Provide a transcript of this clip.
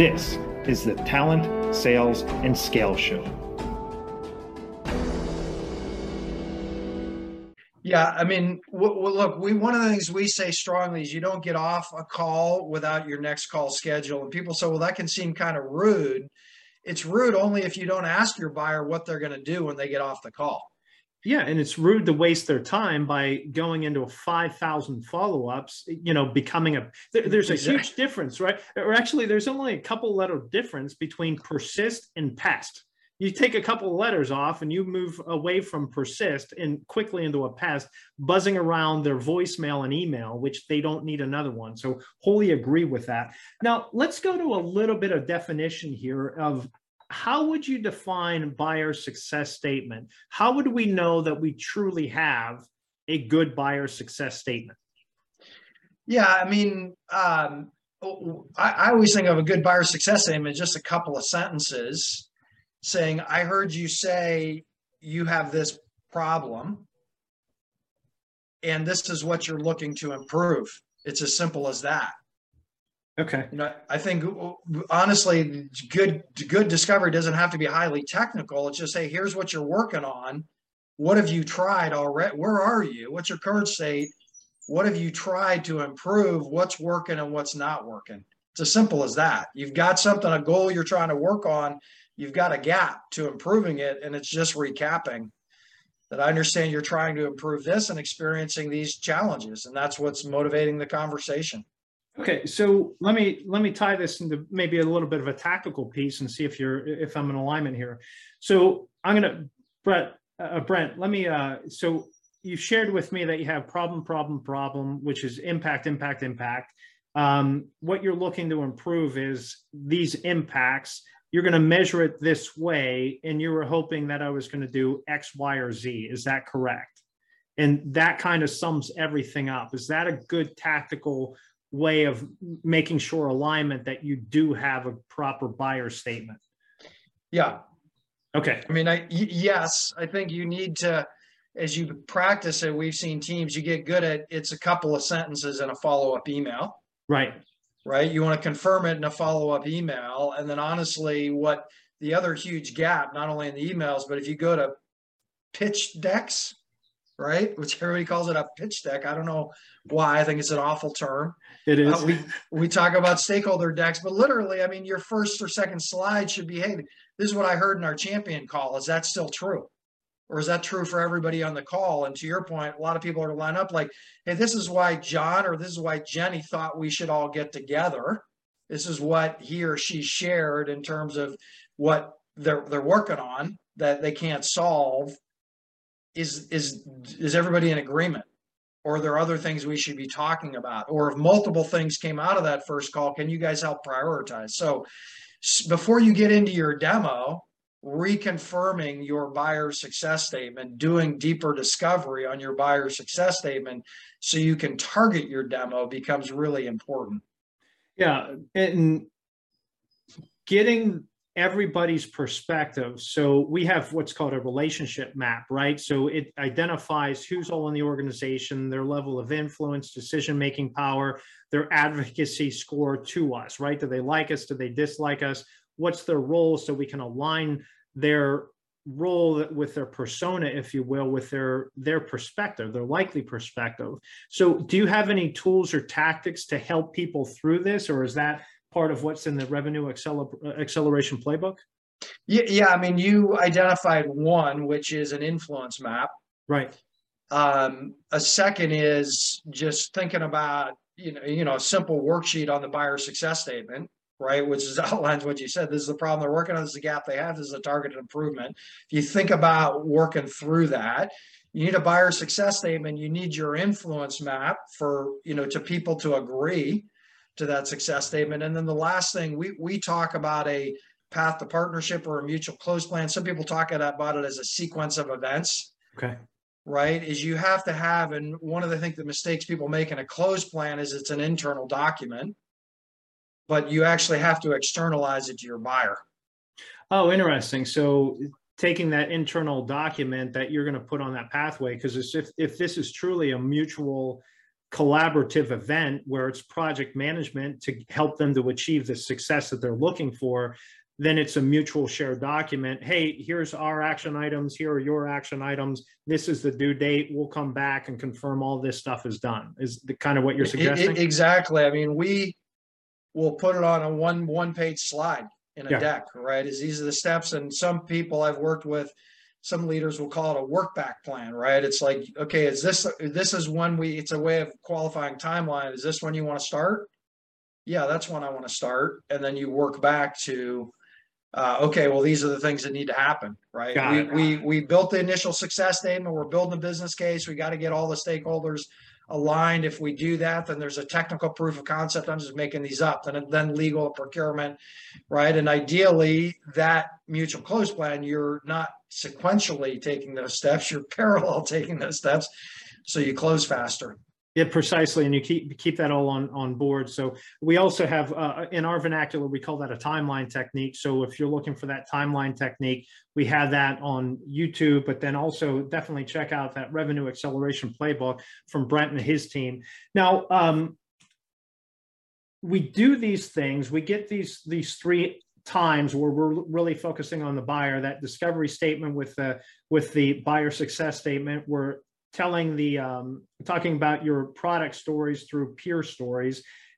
This is the Talent, Sales, and Scale Show. Yeah, I mean, w- w- look, we one of the things we say strongly is you don't get off a call without your next call schedule. And people say, well, that can seem kind of rude. It's rude only if you don't ask your buyer what they're going to do when they get off the call. Yeah, and it's rude to waste their time by going into a 5,000 follow-ups, you know, becoming a there, there's a huge difference, right? Or actually there's only a couple letter difference between persist and pest. You take a couple letters off and you move away from persist and quickly into a pest, buzzing around their voicemail and email, which they don't need another one. So wholly agree with that. Now, let's go to a little bit of definition here of how would you define buyer success statement? How would we know that we truly have a good buyer success statement? Yeah, I mean, um, I, I always think of a good buyer success statement, just a couple of sentences saying, I heard you say you have this problem. And this is what you're looking to improve. It's as simple as that. Okay. You know, I think honestly, good good discovery doesn't have to be highly technical. It's just say, here's what you're working on. What have you tried already? Where are you? What's your current state? What have you tried to improve? What's working and what's not working? It's as simple as that. You've got something, a goal you're trying to work on. You've got a gap to improving it, and it's just recapping that I understand you're trying to improve this and experiencing these challenges, and that's what's motivating the conversation. Okay, so let me let me tie this into maybe a little bit of a tactical piece and see if you're if I'm in alignment here. So I'm gonna Brett uh, Brent, let me uh so you shared with me that you have problem problem problem which is impact impact impact. Um, what you're looking to improve is these impacts. You're going to measure it this way, and you were hoping that I was going to do X, Y, or Z. Is that correct? And that kind of sums everything up. Is that a good tactical way of making sure alignment that you do have a proper buyer statement. Yeah, Okay. I mean, I y- yes, I think you need to, as you practice it. We've seen teams you get good at. It's a couple of sentences and a follow up email, Right. right? You want to confirm it in a follow up email, and then honestly, what the other huge gap, not only in the emails, but if you go to pitch decks, right, which everybody calls it a pitch deck. I don't know why. I think it's an awful term. It is. Uh, we we talk about stakeholder decks, but literally, I mean, your first or second slide should be, "Hey, this is what I heard in our champion call. Is that still true, or is that true for everybody on the call?" And to your point, a lot of people are line up like, "Hey, this is why John or this is why Jenny thought we should all get together. This is what he or she shared in terms of what they're they're working on that they can't solve. Is is is everybody in agreement?" or are there other things we should be talking about or if multiple things came out of that first call can you guys help prioritize so before you get into your demo reconfirming your buyer success statement doing deeper discovery on your buyer success statement so you can target your demo becomes really important yeah. And getting everybody's perspective. So we have what's called a relationship map, right? So it identifies who's all in the organization, their level of influence, decision making power, their advocacy score to us, right? Do they like us? Do they dislike us? What's their role so we can align their role with their persona if you will with their their perspective their likely perspective so do you have any tools or tactics to help people through this or is that part of what's in the revenue acceler- acceleration playbook? Yeah, yeah i mean you identified one which is an influence map. Right. Um, a second is just thinking about you know you know a simple worksheet on the buyer success statement right which is outlines what you said. This is the problem they're working on this is the gap they have this is a targeted improvement. If you think about working through that you need a buyer success statement you need your influence map for you know to people to agree to that success statement. And then the last thing we we talk about a path to partnership or a mutual close plan. Some people talk about it as a sequence of events. Okay. Right? Is you have to have and one of the things the mistakes people make in a close plan is it's an internal document but you actually have to externalize it to your buyer. Oh interesting. So taking that internal document that you're going to put on that pathway because if if this is truly a mutual collaborative event where it's project management to help them to achieve the success that they're looking for, then it's a mutual shared document. Hey, here's our action items. Here are your action items. This is the due date. We'll come back and confirm all this stuff is done. Is the kind of what you're E- e- suggesting? Exactly. I mean, we will put it on a one, one page slide in a Yeah. deck, right? Is these are the steps and some people I've worked with, some leaders will call it a work back plan, right? It's like, okay, is this, this is when we, it's a way of qualifying timeline. Is this when you want to start? Yeah, that's when I want to start. And then you work back to, uh, okay, well, these are the things that need to happen, right? Got We, it. we, we built the initial success statement. We're building a business case. We got to get all the stakeholders aligned. If we do that, then there's a technical proof of concept. I'm just making these up. Then then legal procurement, right? And ideally, that mutual close plan, you're not sequentially taking those steps, you're parallel taking those steps. So you close faster. Yeah, precisely, and you keep keep that all on on board. So we also have uh, in our vernacular we call that a timeline technique. So if you're looking for that timeline technique, we have that on YouTube. But then also definitely check out that revenue acceleration playbook from Brent and his team. Now, um, we do these things. We get these these three times where we're really focusing on the buyer. That discovery statement with the with the buyer success statement. We're telling the um, talking about your product stories through peer stories